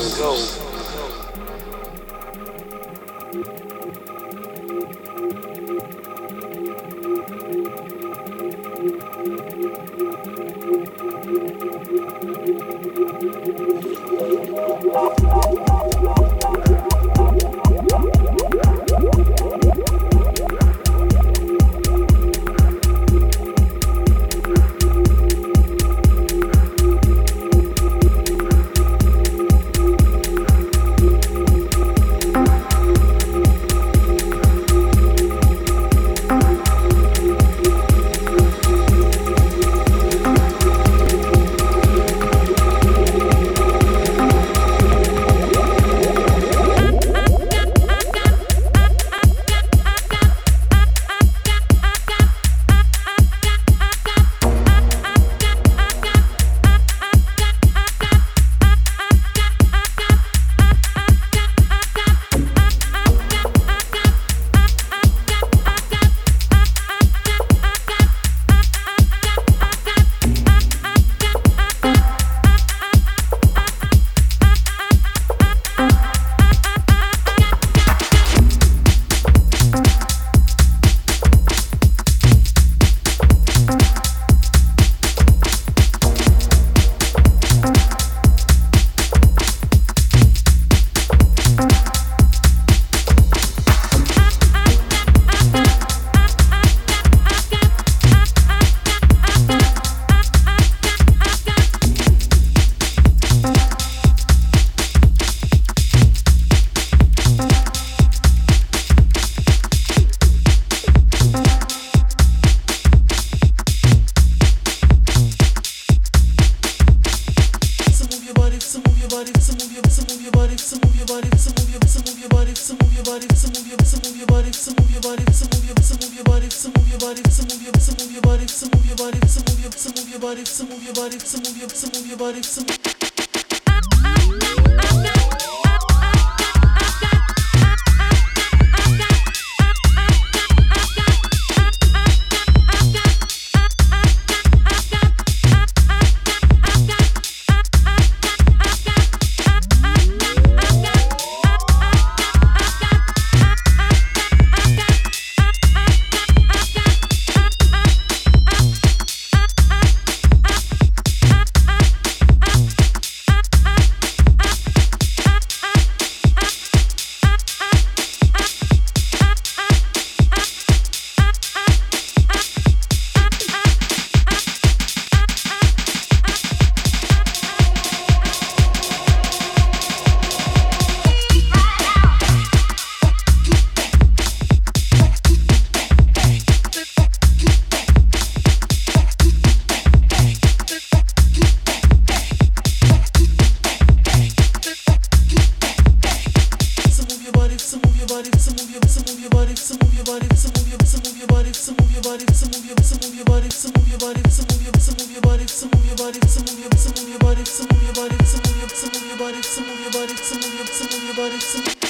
Go. body, to move your, some move your body, some move your body, some move your, to move your body, some move your body, some move your, some move your body, some move your body, some move your, some move your body, some move your body, some move your, some move your body, some move your body, some move your, some move your body, some move your body, some move your, some move your body, to move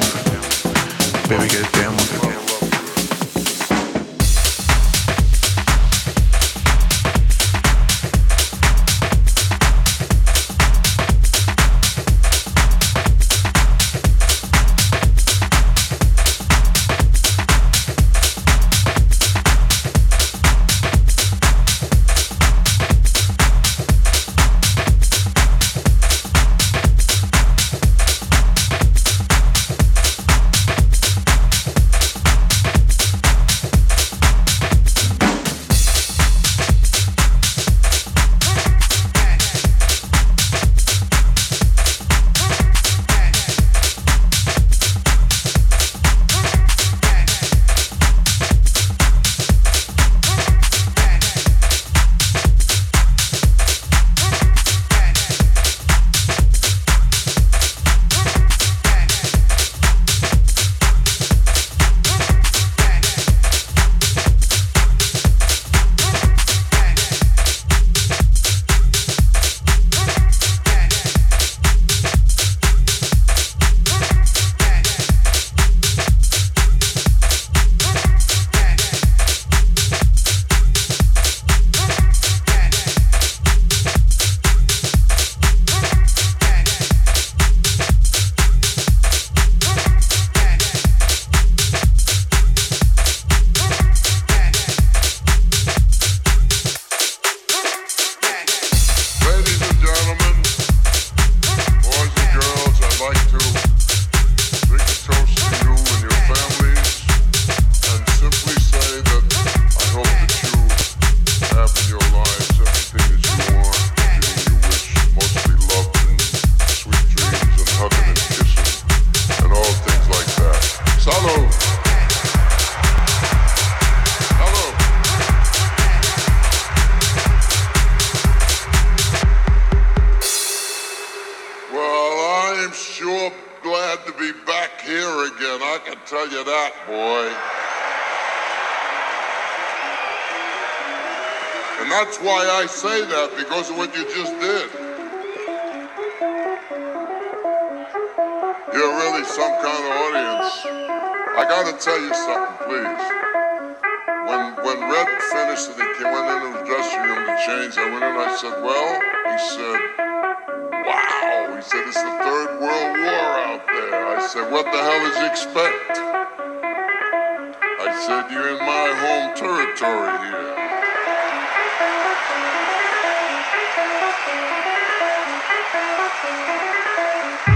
because of what you just did. You're really some kind of audience. I gotta tell you something, please. When when Red finished and he came, went into the dressing room to change, I went in and I said, well, he said, Wow, he said it's the third world war out there. I said, what the hell did you expect? I said, you're in my home territory here. Thank you.